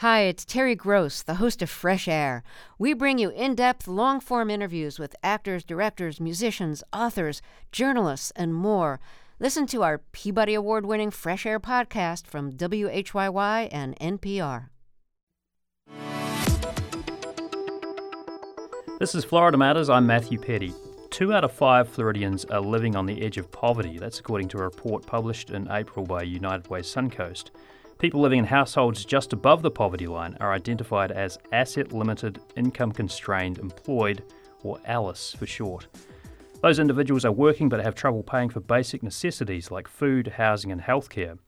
Hi, it's Terry Gross, the host of Fresh Air. We bring you in depth, long form interviews with actors, directors, musicians, authors, journalists, and more. Listen to our Peabody Award winning Fresh Air podcast from WHYY and NPR. This is Florida Matters. I'm Matthew Peddie. Two out of five Floridians are living on the edge of poverty. That's according to a report published in April by United Way Suncoast. People living in households just above the poverty line are identified as asset limited, income constrained, employed, or ALICE for short. Those individuals are working but have trouble paying for basic necessities like food, housing, and healthcare.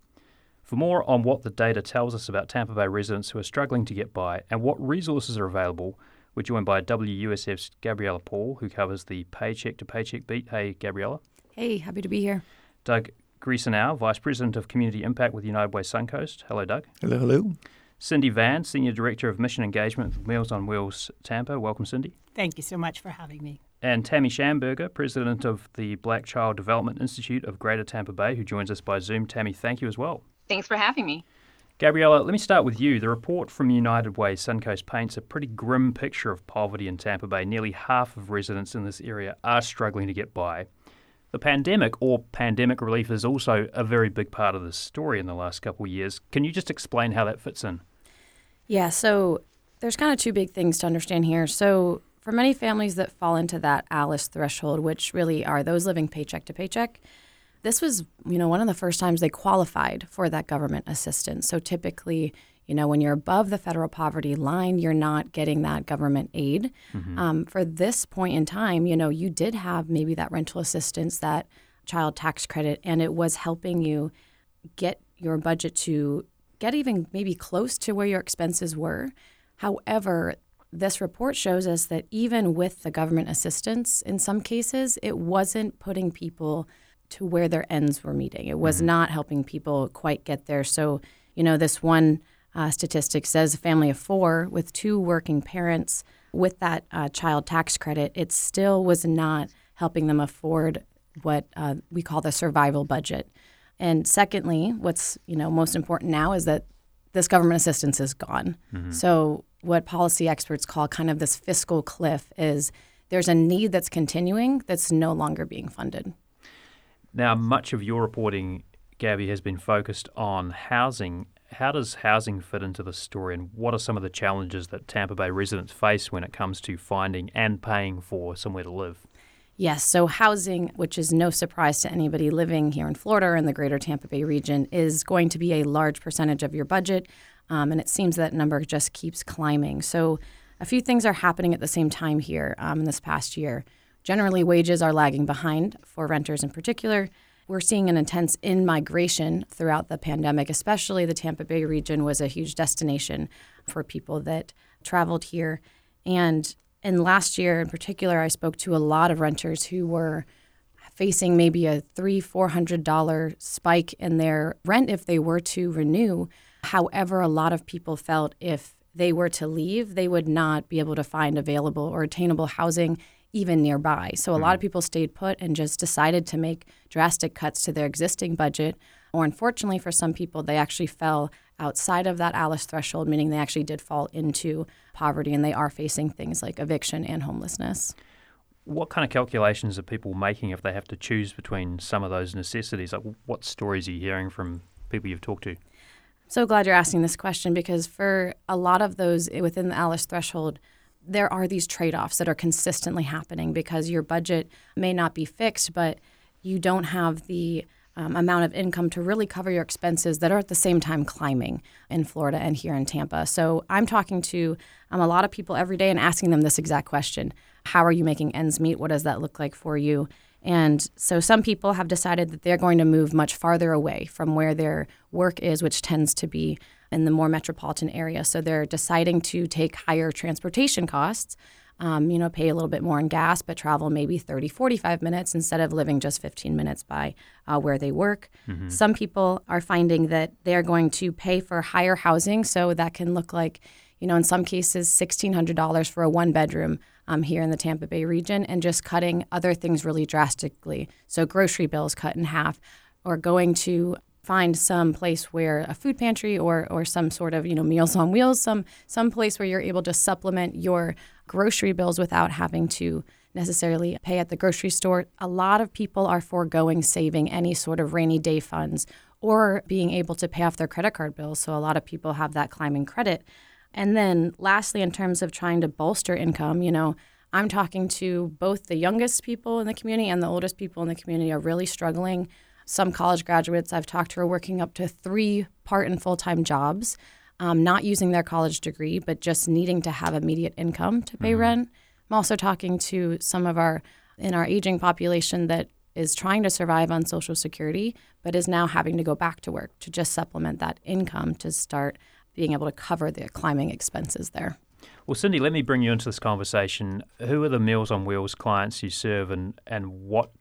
For more on what the data tells us about Tampa Bay residents who are struggling to get by and what resources are available, we're joined by WUSF's Gabriella Paul, who covers the paycheck to paycheck beat. Hey, Gabriella. Hey, happy to be here. Doug Griesenauer, Vice President of Community Impact with United Way Suncoast. Hello, Doug. Hello, hello. Cindy Van, Senior Director of Mission Engagement with Meals on Wheels Tampa. Welcome, Cindy. Thank you so much for having me. And Tammy Schamberger, President of the Black Child Development Institute of Greater Tampa Bay, who joins us by Zoom. Tammy, thank you as well. Thanks for having me. Gabriella, let me start with you. The report from United Way Suncoast paints a pretty grim picture of poverty in Tampa Bay. Nearly half of residents in this area are struggling to get by. The pandemic or pandemic relief is also a very big part of this story in the last couple of years. Can you just explain how that fits in? Yeah, so there's kind of two big things to understand here. So, for many families that fall into that ALICE threshold, which really are those living paycheck to paycheck, this was, you know, one of the first times they qualified for that government assistance. So typically, you know, when you're above the federal poverty line, you're not getting that government aid. Mm-hmm. Um, for this point in time, you know, you did have maybe that rental assistance, that child tax credit, and it was helping you get your budget to get even maybe close to where your expenses were. However, this report shows us that even with the government assistance, in some cases, it wasn't putting people to where their ends were meeting. It was mm-hmm. not helping people quite get there. So, you know, this one uh, statistic says a family of four with two working parents with that uh, child tax credit, it still was not helping them afford what uh, we call the survival budget. And secondly, what's you know most important now is that this government assistance is gone. Mm-hmm. So what policy experts call kind of this fiscal cliff is there's a need that's continuing that's no longer being funded. Now, much of your reporting, Gabby, has been focused on housing how does housing fit into the story, and what are some of the challenges that Tampa Bay residents face when it comes to finding and paying for somewhere to live? Yes, so housing, which is no surprise to anybody living here in Florida or in the greater Tampa Bay region, is going to be a large percentage of your budget. Um, and it seems that number just keeps climbing. So, a few things are happening at the same time here um, in this past year. Generally, wages are lagging behind for renters in particular. We're seeing an intense in migration throughout the pandemic, especially the Tampa Bay region was a huge destination for people that traveled here. And in last year in particular, I spoke to a lot of renters who were facing maybe a three, four hundred dollar spike in their rent if they were to renew. However, a lot of people felt if they were to leave, they would not be able to find available or attainable housing even nearby. So a mm-hmm. lot of mm-hmm. people stayed put and just decided to make drastic cuts to their existing budget. Or unfortunately, for some people, they actually fell outside of that ALICE threshold, meaning they actually did fall into poverty and they are facing things like eviction and homelessness. What kind of calculations are people making if they have to choose between some of those necessities? Like, what stories are you hearing from people you've talked to? So glad you're asking this question because for a lot of those within the ALICE threshold, there are these trade offs that are consistently happening because your budget may not be fixed, but you don't have the um, amount of income to really cover your expenses that are at the same time climbing in Florida and here in Tampa. So I'm talking to um, a lot of people every day and asking them this exact question How are you making ends meet? What does that look like for you? And so some people have decided that they're going to move much farther away from where their work is, which tends to be in the more metropolitan area. So they're deciding to take higher transportation costs, um, you know, pay a little bit more in gas, but travel maybe 30, 45 minutes instead of living just 15 minutes by uh, where they work. Mm-hmm. Some people are finding that they're going to pay for higher housing. So that can look like, you know, in some cases, $1,600 for a one bedroom um, here in the Tampa Bay region and just cutting other things really drastically. So grocery bills cut in half or going to find some place where a food pantry or or some sort of you know Meals on Wheels, some some place where you're able to supplement your grocery bills without having to necessarily pay at the grocery store. A lot of people are foregoing saving any sort of rainy day funds or being able to pay off their credit card bills. So a lot of people have that climbing credit. And then lastly, in terms of trying to bolster income, you know, I'm talking to both the youngest people in the community and the oldest people in the community are really struggling. Some college graduates I've talked to are working up to three part and full time jobs, um, not using their college degree, but just needing to have immediate income to pay mm-hmm. rent. I'm also talking to some of our in our aging population that is trying to survive on Social Security, but is now having to go back to work to just supplement that income to start being able to cover the climbing expenses there. Well, Cindy, let me bring you into this conversation. Who are the Meals on Wheels clients you serve, and, and what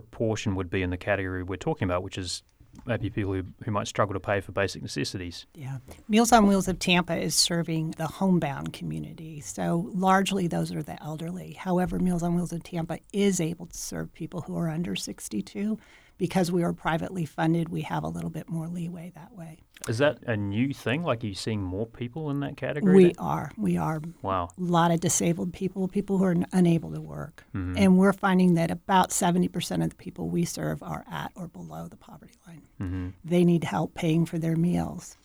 proportion would be in the category we're talking about, which is maybe people who, who might struggle to pay for basic necessities. Yeah. Meals on Wheels of Tampa is serving the homebound community. So largely those are the elderly. However, Meals on Wheels of Tampa is able to serve people who are under 62 because we are privately funded, we have a little bit more leeway that way. Is that a new thing? Like, are you seeing more people in that category? We are. We are. Wow. A lot of disabled people, people who are unable to work. Mm-hmm. And we're finding that about 70% of the people we serve are at or below the poverty line. Mm-hmm. They need help paying for their meals.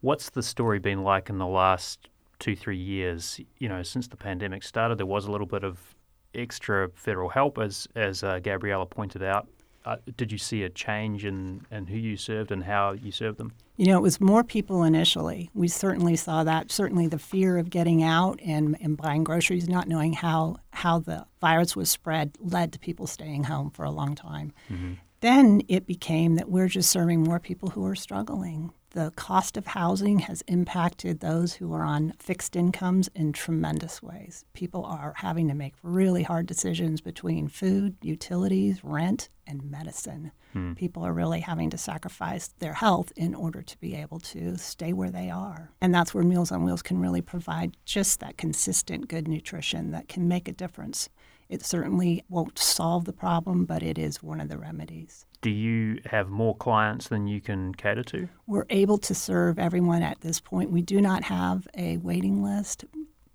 What's the story been like in the last two, three years? You know, since the pandemic started, there was a little bit of extra federal help, as as uh, Gabriella pointed out uh, did you see a change in, in who you served and how you served them? You know, it was more people initially. We certainly saw that. Certainly, the fear of getting out and, and buying groceries, not knowing how, how the virus was spread, led to people staying home for a long time. Mm-hmm. Then it became that we're just serving more people who are struggling the cost of housing has impacted those who are on fixed incomes in tremendous ways. People are having to make really hard decisions between food, utilities, rent, and medicine. Hmm. People are really having to sacrifice their health in order to be able to stay where they are. And that's where Meals on Wheels can really provide just that consistent good nutrition that can make a difference. It certainly won't solve the problem, but it is one of the remedies do you have more clients than you can cater to? We're able to serve everyone at this point. We do not have a waiting list.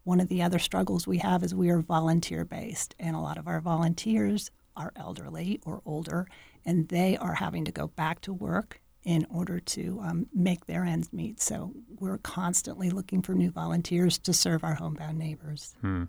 One of the other struggles we have is we are volunteer based, and a lot of our volunteers are elderly or older, and they are having to go back to work in order to um, make their ends meet. So we're constantly looking for new volunteers to serve our homebound neighbors. Hmm.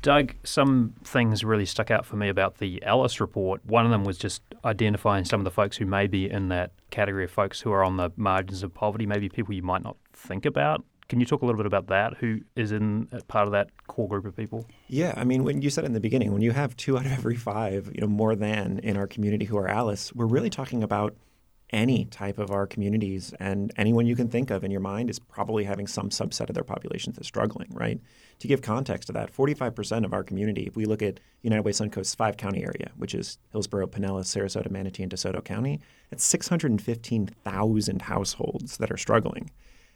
Doug, some things really stuck out for me about the Alice report. One of them was just identifying some of the folks who may be in that category of folks who are on the margins of poverty, maybe people you might not think about. Can you talk a little bit about that? Who is in uh, part of that core group of people? Yeah, I mean, when you said in the beginning, when you have two out of every five, you know, more than in our community who are Alice, we're really talking about any mm-hmm. type of our communities and anyone you can think of in your mind is probably having some subset of their populations that's struggling, right? To give context to that, 45% of our community, if we look at United Way Suncoast's five county area, which is Hillsborough, Pinellas, Sarasota, Manatee, and DeSoto County, it's 615,000 households that are struggling.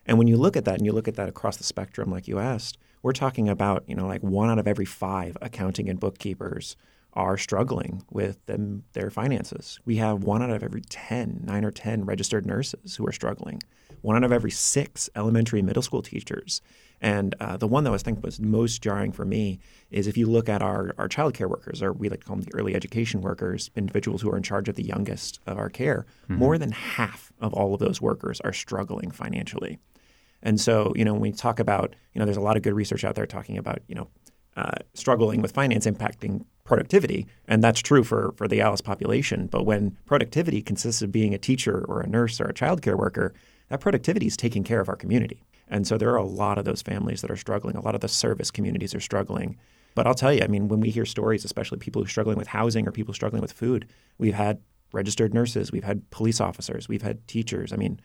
And when you look at that and you look at that across the spectrum, like you asked, we're talking about, you know, like one out of every five accounting and bookkeepers are struggling with them, their finances. We have one out of every 10, nine or 10 registered nurses who are struggling, one out of every six elementary middle school teachers. And uh, the one that I think was most jarring for me is if you look at our, our child care workers, or we like to call them the early education workers, individuals who are in charge of the youngest of our care, mm-hmm. more than half of all of those workers are struggling financially. And so, you know, when we talk about, you know, there's a lot of good research out there talking about, you know, uh, struggling with finance impacting productivity, and that's true for, for the Alice population. But when productivity consists of being a teacher or a nurse or a childcare worker, that productivity is taking care of our community. And so there are a lot of those families that are struggling. A lot of the service communities are struggling. But I'll tell you, I mean, when we hear stories, especially people who are struggling with housing or people struggling with food, we've had registered nurses, we've had police officers, we've had teachers. I mean,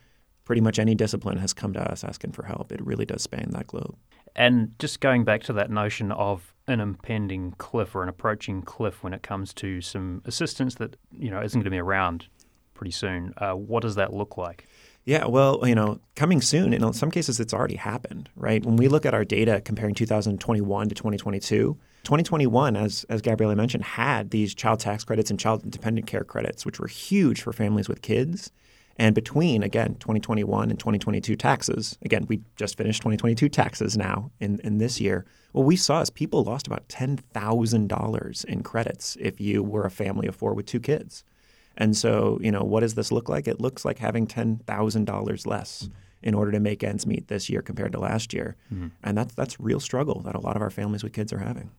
pretty much any discipline has come to us asking for help. It really does span that globe. And just going back to that notion of an impending cliff or an approaching cliff when it comes to some assistance that you know isn't going to be around pretty soon, uh, what does that look like? Yeah, well, you know, coming soon. In some cases, it's already happened, right? When we look at our data comparing 2021 to 2022, 2021, as as Gabriella mentioned, had these child tax credits and child dependent care credits, which were huge for families with kids. And between, again, 2021 and 2022 taxes, again, we just finished 2022 taxes now in, in this year. What we saw is people lost about $10,000 in credits if you were a family of four with two kids. And so, you know, what does this look like? It looks like having $10,000 less in order to make ends meet this year compared to last year. Mm-hmm. And that's, that's real struggle that a lot of our families with kids are having.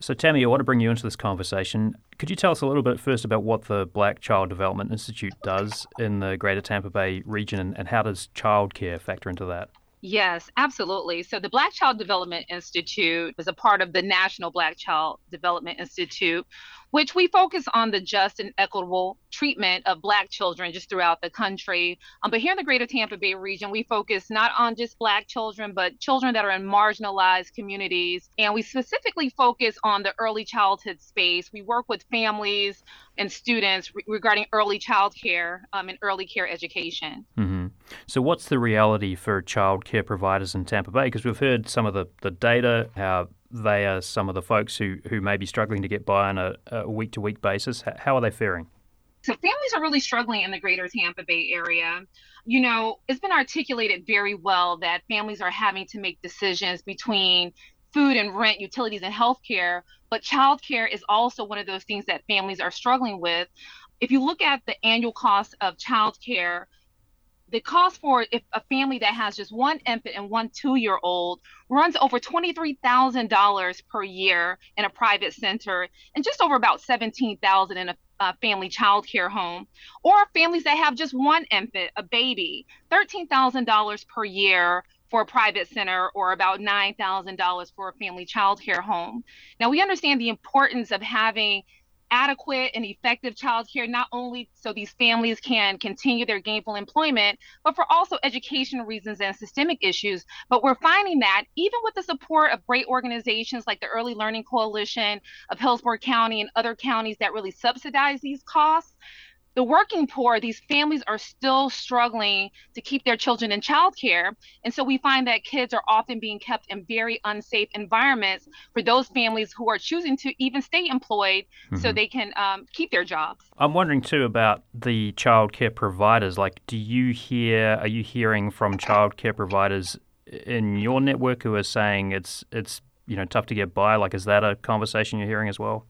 So, Tammy, I want to bring you into this conversation. Could you tell us a little bit first about what the Black Child Development Institute does in the Greater Tampa Bay region and, and how does childcare factor into that? Yes, absolutely. So the Black Child Development Institute is a part of the National Black Child Development Institute, which we focus on the just and equitable treatment of Black children just throughout the country. Um, but here in the greater Tampa Bay region, we focus not on just Black children, but children that are in marginalized communities. And we specifically focus on the early childhood space. We work with families and students re- regarding early child care um, and early care education. Mm-hmm. So, what's the reality for child care providers in Tampa Bay? Because we've heard some of the, the data, how they are some of the folks who, who may be struggling to get by on a week to week basis. How are they faring? So, families are really struggling in the greater Tampa Bay area. You know, it's been articulated very well that families are having to make decisions between food and rent, utilities, and healthcare. But childcare is also one of those things that families are struggling with. If you look at the annual cost of childcare, the cost for if a family that has just one infant and one two-year-old runs over $23,000 per year in a private center and just over about 17,000 in a, family child care home or families that have just one infant, a baby, $13,000 per year for a private center or about $9,000 for a family child care home. Now we understand the importance of having adequate and effective child care, not only so these families can continue their gainful employment, but for also educational reasons and systemic issues. But we're finding that even with the support of great organizations like the Early Learning Coalition of Hillsborough County and other counties that really subsidize these costs, the working poor, these families are still struggling to keep their children in childcare. And so we find that kids are often being kept in very unsafe environments for those families who are choosing to even stay employed mm-hmm. so they can um, keep their jobs. I'm wondering too about the childcare providers. Like, do you hear, are you hearing from childcare providers in your network who are saying it's, it's, you know, tough to get by? Like, is that a conversation you're hearing as well?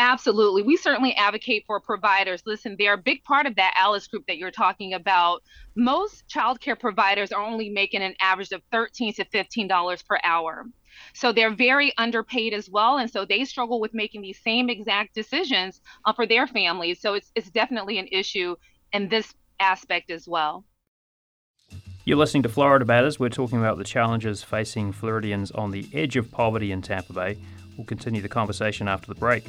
Absolutely. We certainly advocate for providers. Listen, they're a big part of that ALICE group that you're talking about. Most childcare providers are only making an average of 13 to $15 per hour. So they're very underpaid as well. And so they struggle with making these same exact decisions uh, for their families. So it's, it's definitely an issue in this aspect as well. You're listening to Florida Matters. We're talking about the challenges facing Floridians on the edge of poverty in Tampa Bay. We'll continue the conversation after the break.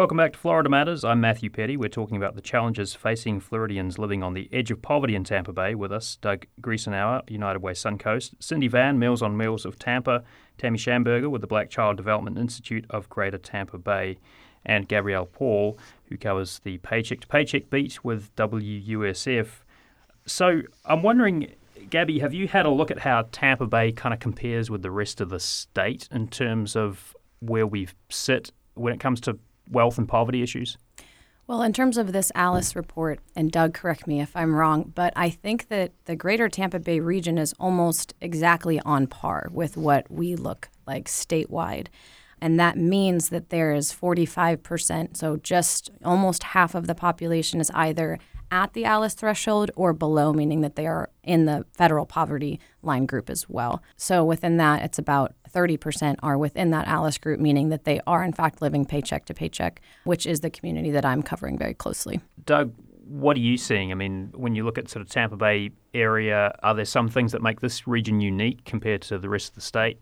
Welcome back to Florida Matters. I'm Matthew Peddie. We're talking about the challenges facing Floridians living on the edge of poverty in Tampa Bay. With us, Doug Griesenauer, United Way Suncoast, Cindy Van, Meals on Wheels of Tampa, Tammy Schamberger with the Black Child Development Institute of Greater Tampa Bay, and Gabrielle Paul, who covers the Paycheck to Paycheck beat with WUSF. So I'm wondering, Gabby, have you had a look at how Tampa Bay kind of compares with the rest of the state in terms of where we sit when it comes to wealth and poverty issues? Well, in terms of this ALICE report, and Doug, correct me if I'm wrong, but I think that the greater Tampa Bay region is almost exactly on par with what we look like statewide. And that means that there is 45%, so just almost half of the population is either at the ALICE threshold or below, meaning that they are in the federal poverty line group as well. So within that, it's about 30% are within that ALICE group, meaning that they are in fact living paycheck to paycheck, which is the community that I'm covering very closely. Doug, what are you seeing? I mean, when you look at sort of Tampa Bay area, are there some things that make this region unique compared to the rest of the state?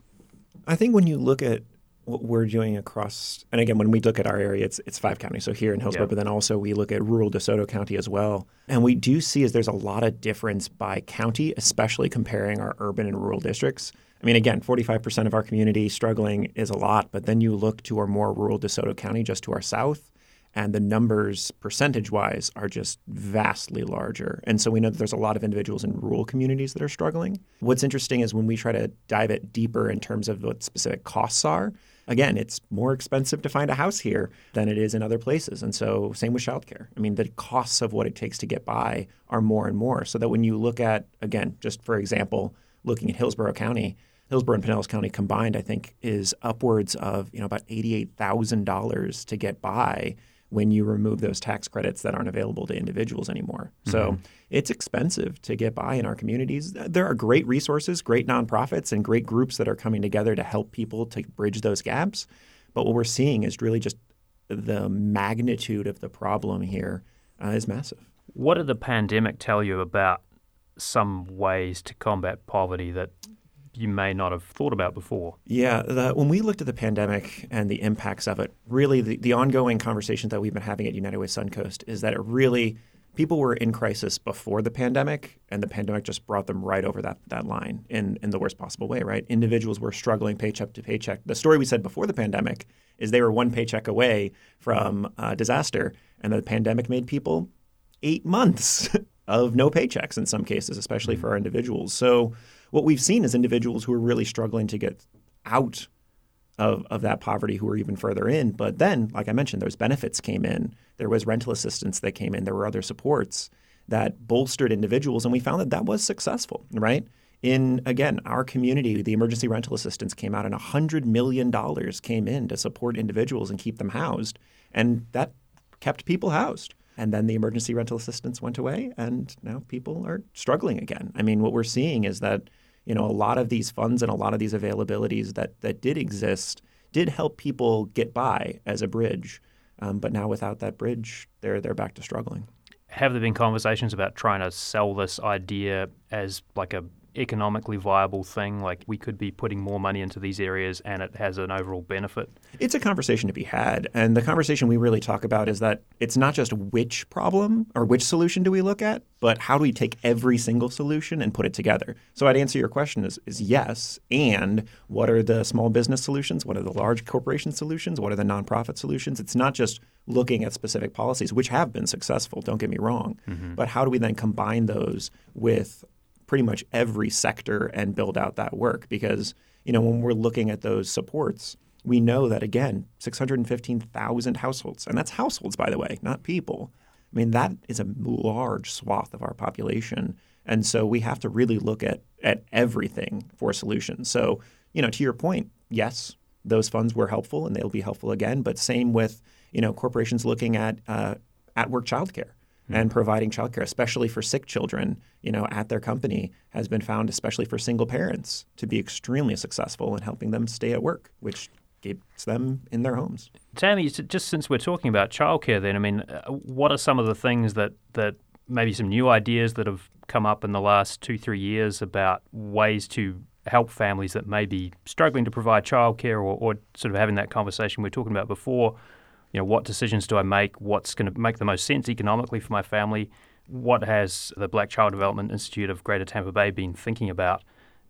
I think when you look at what we're doing across, and again, when we look at our area, it's it's five counties. So here in Hillsborough, yep. but then also we look at rural DeSoto County as well. And we do see is there's a lot of difference by county, especially comparing our urban and rural districts. I mean, again, 45% of our community struggling is a lot, but then you look to our more rural DeSoto County, just to our south, and the numbers percentage wise are just vastly larger. And so we know that there's a lot of individuals in rural communities that are struggling. What's interesting is when we try to dive it deeper in terms of what specific costs are, again, it's more expensive to find a house here than it is in other places. And so, same with childcare. I mean, the costs of what it takes to get by are more and more. So that when you look at, again, just for example, looking at Hillsborough County, Hillsborough and Pinellas County combined, I think, is upwards of you know about eighty-eight thousand dollars to get by when you remove those tax credits that aren't available to individuals anymore. Mm-hmm. So it's expensive to get by in our communities. There are great resources, great nonprofits, and great groups that are coming together to help people to bridge those gaps. But what we're seeing is really just the magnitude of the problem here uh, is massive. What did the pandemic tell you about some ways to combat poverty that you may not have thought about before. Yeah, the, when we looked at the pandemic and the impacts of it, really the, the ongoing conversation that we've been having at United Way Suncoast is that it really people were in crisis before the pandemic, and the pandemic just brought them right over that, that line in, in the worst possible way, right? Individuals were struggling paycheck to paycheck. The story we said before the pandemic is they were one paycheck away from uh, disaster, and the pandemic made people eight months of no paychecks in some cases, especially mm-hmm. for our individuals. So what we've seen is individuals who are really struggling to get out of, of that poverty who are even further in. But then, like I mentioned, those benefits came in. There was rental assistance that came in. There were other supports that bolstered individuals, and we found that that was successful, right? In again, our community, the emergency rental assistance came out, and $100 million came in to support individuals and keep them housed. And that kept people housed. And then the emergency rental assistance went away, and now people are struggling again. I mean, what we're seeing is that you know, a lot of these funds and a lot of these availabilities that that did exist did help people get by as a bridge. Um, but now without that bridge, they're they're back to struggling. Have there been conversations about trying to sell this idea as like a economically viable thing? Like we could be putting more money into these areas and it has an overall benefit? It's a conversation to be had. And the conversation we really talk about is that it's not just which problem or which solution do we look at, but how do we take every single solution and put it together? So I'd answer your question is, is yes. And what are the small business solutions? What are the large corporation solutions? What are the nonprofit solutions? It's not just looking at specific policies, which have been successful, don't get me wrong, mm-hmm. but how do we then combine those with pretty much every sector and build out that work because you know when we're looking at those supports we know that again 615,000 households and that's households by the way not people. I mean that is a large swath of our population and so we have to really look at at everything for solutions. So you know to your point yes those funds were helpful and they'll be helpful again but same with you know corporations looking at uh, at work childcare and providing childcare, especially for sick children, you know, at their company has been found, especially for single parents, to be extremely successful in helping them stay at work, which keeps them in their homes. Tammy, just since we're talking about childcare, then I mean, uh, what are some of the things that that maybe some new ideas that have come up in the last two three years about ways to help families that may be struggling to provide childcare or, or sort of having that conversation we are talking about before you know, what decisions do I make? What's going to make the most sense economically for my family? What has the Black Child Development Institute of Greater Tampa Bay been thinking about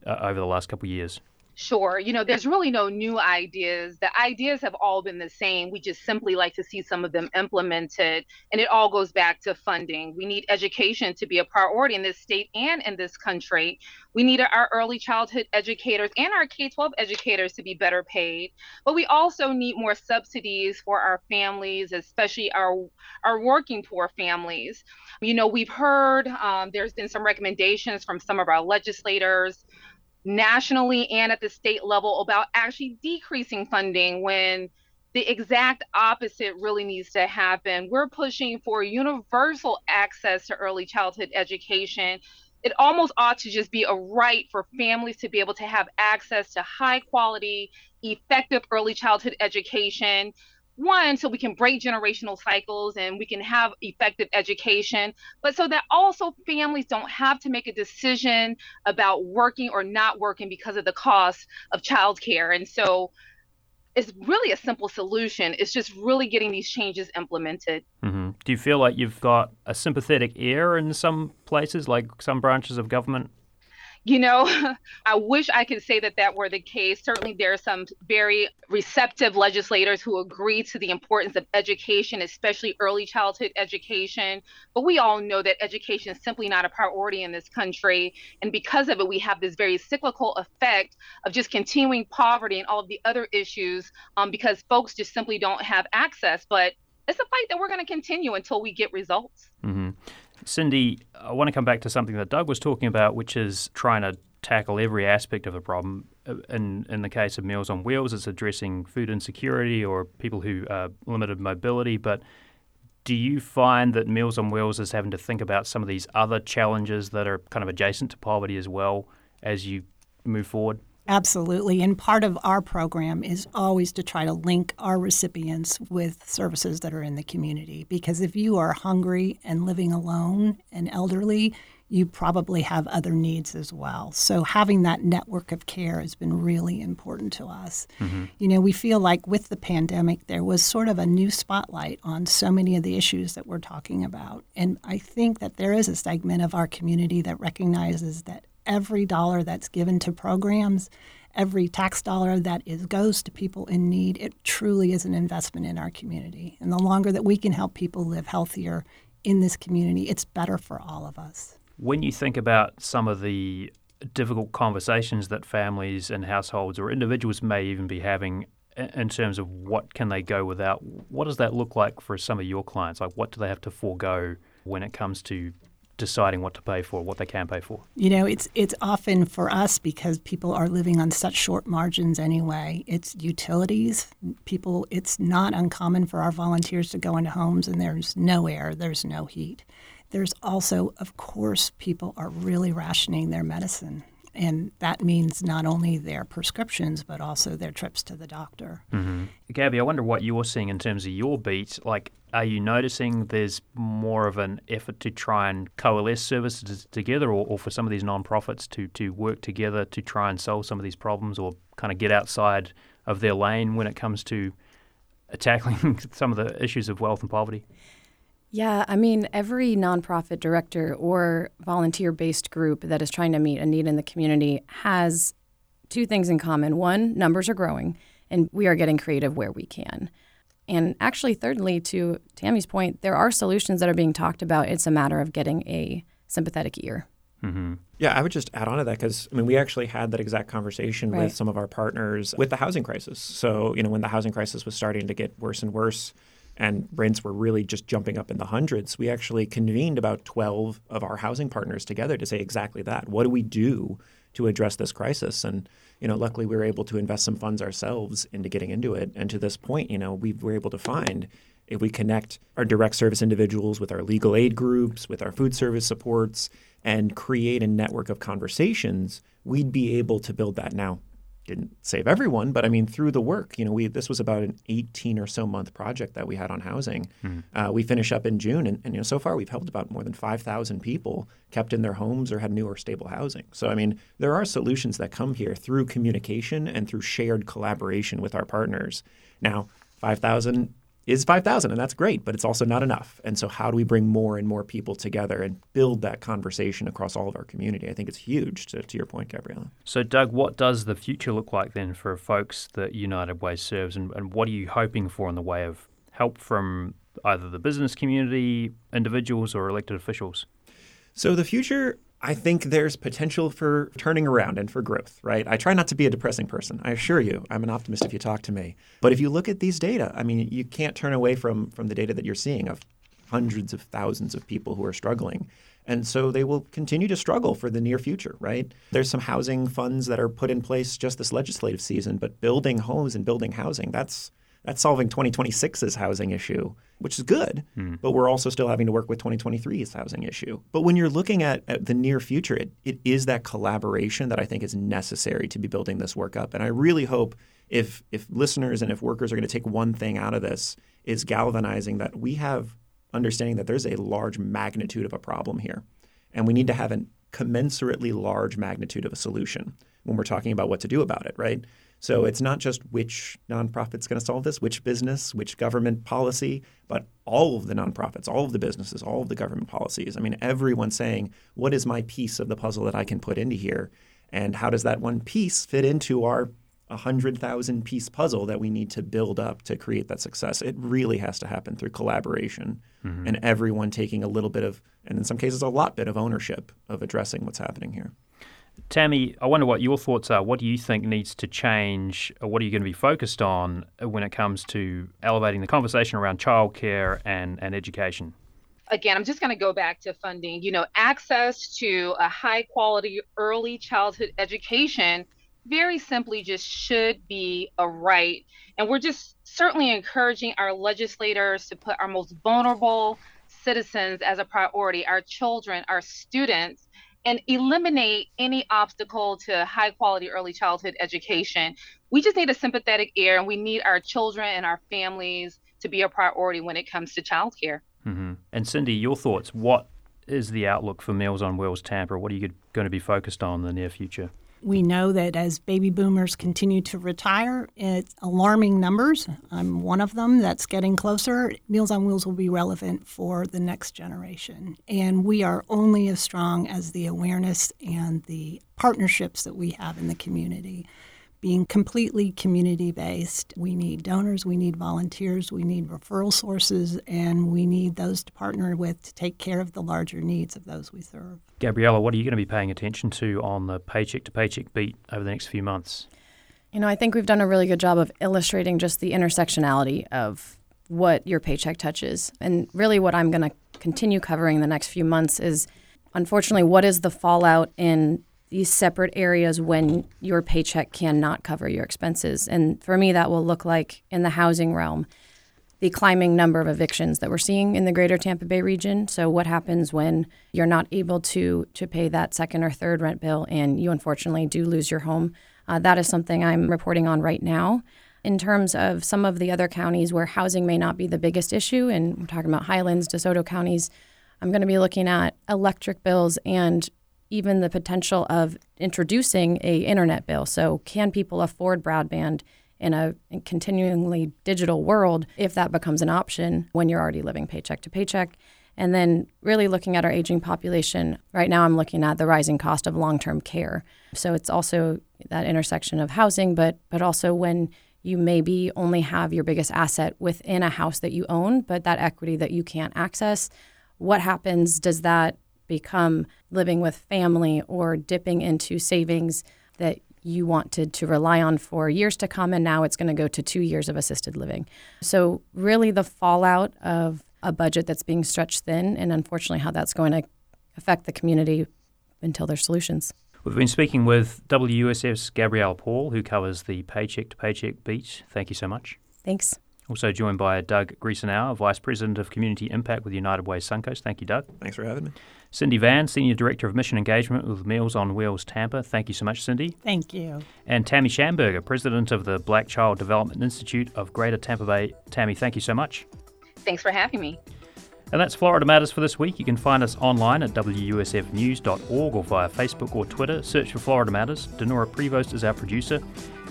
uh, over the last couple of years? Sure. You know, there's really no new ideas. The ideas have all been the same. We just simply like to see some of them implemented. And it all goes back to funding. We need education to be a priority in this state and in this country. We need our early childhood educators and our K 12 educators to be better paid. But we also need more subsidies for our families, especially our, our working poor families. You know, we've heard um, there's been some recommendations from some of our legislators nationally and at the state level about actually decreasing funding when the exact opposite really needs to happen. We're pushing for universal access to early childhood education. It almost ought to just be a right for families to be able to have access to high quality, effective early childhood education one so we can break generational cycles and we can have effective education but so that also families don't have to make a decision about working or not working because of the cost of childcare. And so it's really a simple solution. It's just really getting these changes implemented. Mm-hmm. do you feel like you've got a sympathetic ear in some places like some branches of government you know, I wish I could say that that were the case. Certainly, there are some very receptive legislators who agree to the importance of education, especially early childhood education. But we all know that education is simply not a priority in this country. And because of it, we have this very cyclical effect of just continuing poverty and all of the other issues um, because folks just simply don't have access. But it's a fight that we're going to continue until we get results. Mm-hmm. Cindy, I want to come back to something that Doug was talking about, which is trying to tackle every aspect of the problem. Uh, in, in the case of Meals on Wheels, it's addressing food insecurity or people who are limited mobility. But do you find that Meals on Wheels is having to think about some of these other challenges that are kind of adjacent to poverty as well as you move forward? Absolutely. And part of our program is always to try to link our recipients with services that are in the community. Because if you are hungry and living alone and elderly, you probably have other needs as well. So having that network of care has been really important to us. Mm-hmm. You know, we feel like with the pandemic, there was sort of a new spotlight on so many of the issues that we're talking about. And I think that there is a segment of our community that recognizes that every dollar that's given to programs, every tax dollar that is goes to people in need, it truly is an investment in our community. And the longer that we can help people live healthier in this community, it's better for all of us. When you think about some of the difficult conversations that families and households or individuals may even be having in terms of what can they go without, what does that look like for some of your clients? Like what do they have to forego when it comes to deciding what to pay for, what they can pay for? You know, it's it's often for us because people are living on such short margins anyway. It's utilities. People it's not uncommon for our volunteers to go into homes and there's no air, there's no heat. There's also, of course, people are really rationing their medicine and that means not only their prescriptions but also their trips to the doctor. Mm-hmm. Gabby, I wonder what you're seeing in terms of your beat. Like, are you noticing there's more of an effort to try and coalesce services together, or, or for some of these nonprofits to to work together to try and solve some of these problems, or kind of get outside of their lane when it comes to tackling some of the issues of wealth and poverty? Yeah, I mean, every nonprofit director or volunteer based group that is trying to meet a need in the community has two things in common. One, numbers are growing, and we are getting creative where we can. And actually, thirdly, to Tammy's point, there are solutions that are being talked about. It's a matter of getting a sympathetic ear. Mm-hmm. Yeah, I would just add on to that because I mean we actually had that exact conversation right. with some of our partners with the housing crisis. So you know when the housing crisis was starting to get worse and worse, and rents were really just jumping up in the hundreds, we actually convened about 12 of our housing partners together to say exactly that. What do we do to address this crisis? And you know, luckily we were able to invest some funds ourselves into getting into it. And to this point, you know, we were able to find if we connect our direct service individuals with our legal aid groups, with our food service supports, and create a network of conversations, we'd be able to build that. Now, didn't save everyone, but I mean, through the work, you know, we this was about an 18 or so month project that we had on housing. Mm-hmm. Uh, we finish up in June, and, and, you know, so far we've helped about more than 5,000 people kept in their homes or had new or stable housing. So, I mean, there are solutions that come here through communication and through shared collaboration with our partners. Now, 5,000 is 5,000, and that's great, but it's also not enough. And so, how do we bring more and more people together and build that conversation across all of our community? I think it's huge, to, to your point, Gabriella. So, Doug, what does the future look like then for folks that United Way serves, and, and what are you hoping for in the way of help from either the business community, individuals, or elected officials? So, the future I think there's potential for turning around and for growth, right? I try not to be a depressing person. I assure you, I'm an optimist if you talk to me. But if you look at these data, I mean, you can't turn away from from the data that you're seeing of hundreds of thousands of people who are struggling. And so they will continue to struggle for the near future, right? There's some housing funds that are put in place just this legislative season, but building homes and building housing, that's that's solving 2026's housing issue, which is good, mm. but we're also still having to work with 2023's housing issue. But when you're looking at, at the near future, it, it is that collaboration that I think is necessary to be building this work up. And I really hope if if listeners and if workers are going to take one thing out of this is galvanizing that we have understanding that there's a large magnitude of a problem here. And we need to have an commensurately large magnitude of a solution when we're talking about what to do about it, right? So it's not just which nonprofit's going to solve this, which business, which government policy, but all of the nonprofits, all of the businesses, all of the government policies. I mean, everyone's saying, what is my piece of the puzzle that I can put into here? And how does that one piece fit into our 100,000 piece puzzle that we need to build up to create that success. It really has to happen through collaboration mm-hmm. and everyone taking a little bit of, and in some cases, a lot bit of ownership of addressing what's happening here. Tammy, I wonder what your thoughts are. What do you think needs to change? What are you going to be focused on when it comes to elevating the conversation around childcare and, and education? Again, I'm just going to go back to funding. You know, access to a high quality early childhood education very simply just should be a right. And we're just certainly encouraging our legislators to put our most vulnerable citizens as a priority, our children, our students, and eliminate any obstacle to high quality early childhood education. We just need a sympathetic ear, and we need our children and our families to be a priority when it comes to childcare. Mm-hmm. And Cindy, your thoughts? What is the outlook for Meals on Wheels Tampa? What are you going to be focused on in the near future? We know that as baby boomers continue to retire, it's alarming numbers. I'm one of them that's getting closer. Meals on Wheels will be relevant for the next generation. And we are only as strong as the awareness and the partnerships that we have in the community being completely community based. We need donors, we need volunteers, we need referral sources, and we need those to partner with to take care of the larger needs of those we serve. Gabriella, what are you going to be paying attention to on the paycheck to paycheck beat over the next few months? You know, I think we've done a really good job of illustrating just the intersectionality of what your paycheck touches. And really, what I'm going to continue covering the next few months is unfortunately, what is the fallout in these separate areas when your paycheck cannot cover your expenses. And for me, that will look like in the housing realm, the climbing number of evictions that we're seeing in the greater Tampa Bay region. So, what happens when you're not able to, to pay that second or third rent bill and you unfortunately do lose your home? Uh, that is something I'm reporting on right now. In terms of some of the other counties where housing may not be the biggest issue, and we're talking about Highlands, DeSoto counties, I'm going to be looking at electric bills and even the potential of introducing a internet bill. So, can people afford broadband in a continually digital world if that becomes an option when you're already living paycheck to paycheck? And then really looking at our aging population. Right now, I'm looking at the rising cost of long-term care. So it's also that intersection of housing, but but also when you maybe only have your biggest asset within a house that you own, but that equity that you can't access. What happens? Does that become living with family or dipping into savings that you wanted to rely on for years to come, and now it's going to go to two years of assisted living. So, really, the fallout of a budget that's being stretched thin, and unfortunately, how that's going to affect the community until there's solutions. We've been speaking with WUSF's Gabrielle Paul, who covers the paycheck to paycheck beat. Thank you so much. Thanks. Also joined by Doug Griesenauer, Vice President of Community Impact with United Way Suncoast. Thank you, Doug. Thanks for having me. Cindy Van, Senior Director of Mission Engagement with Meals on Wheels Tampa. Thank you so much, Cindy. Thank you. And Tammy Schamberger, President of the Black Child Development Institute of Greater Tampa Bay. Tammy, thank you so much. Thanks for having me. And that's Florida Matters for this week. You can find us online at WUSFnews.org or via Facebook or Twitter. Search for Florida Matters. Dinorah Prevost is our producer.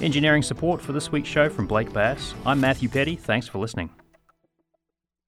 Engineering support for this week's show from Blake Bass. I'm Matthew Peddie. Thanks for listening.